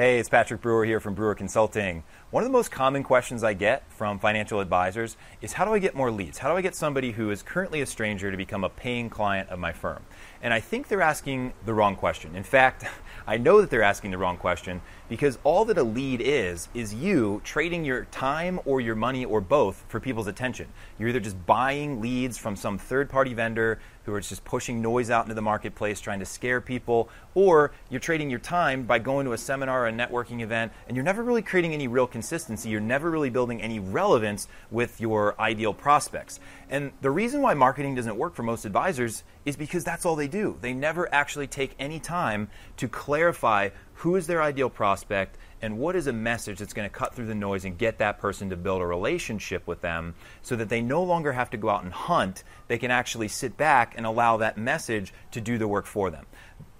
Hey, it's Patrick Brewer here from Brewer Consulting. One of the most common questions I get from financial advisors is how do I get more leads? How do I get somebody who is currently a stranger to become a paying client of my firm? And I think they're asking the wrong question. In fact, I know that they're asking the wrong question because all that a lead is, is you trading your time or your money or both for people's attention. You're either just buying leads from some third party vendor who are just pushing noise out into the marketplace, trying to scare people, or you're trading your time by going to a seminar a networking event, and you're never really creating any real consistency. You're never really building any relevance with your ideal prospects. And the reason why marketing doesn't work for most advisors is because that's all they do. They never actually take any time to clarify who is their ideal prospect and what is a message that's going to cut through the noise and get that person to build a relationship with them so that they no longer have to go out and hunt. They can actually sit back and allow that message to do the work for them.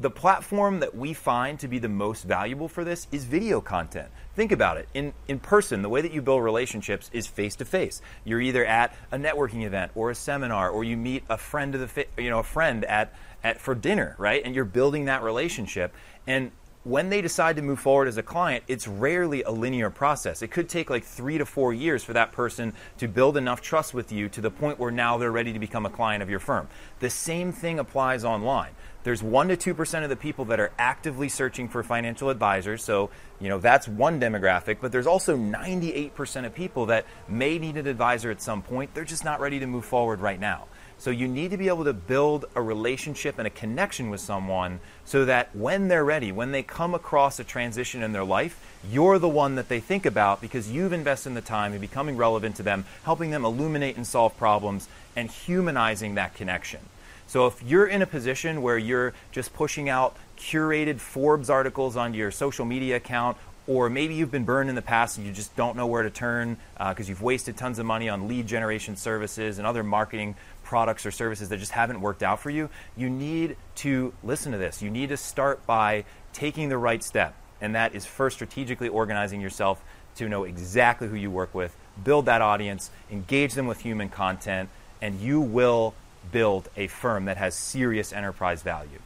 The platform that we find to be the most valuable for this is video content. Think about it. In, in person, the way that you build relationships is face to face. You're either at a networking event or a seminar, or you meet a friend of the you know a friend at, at for dinner, right? And you're building that relationship. And when they decide to move forward as a client, it's rarely a linear process. It could take like three to four years for that person to build enough trust with you to the point where now they're ready to become a client of your firm. The same thing applies online. There's 1% to 2% of the people that are actively searching for financial advisors. So, you know, that's one demographic, but there's also 98% of people that may need an advisor at some point. They're just not ready to move forward right now. So you need to be able to build a relationship and a connection with someone so that when they're ready, when they come across a transition in their life, you're the one that they think about because you've invested in the time in becoming relevant to them, helping them illuminate and solve problems, and humanizing that connection. So if you're in a position where you're just pushing out curated Forbes articles onto your social media account or maybe you've been burned in the past and you just don't know where to turn because uh, you've wasted tons of money on lead generation services and other marketing products or services that just haven't worked out for you, you need to listen to this. You need to start by taking the right step, and that is first strategically organizing yourself to know exactly who you work with, build that audience, engage them with human content, and you will build a firm that has serious enterprise value.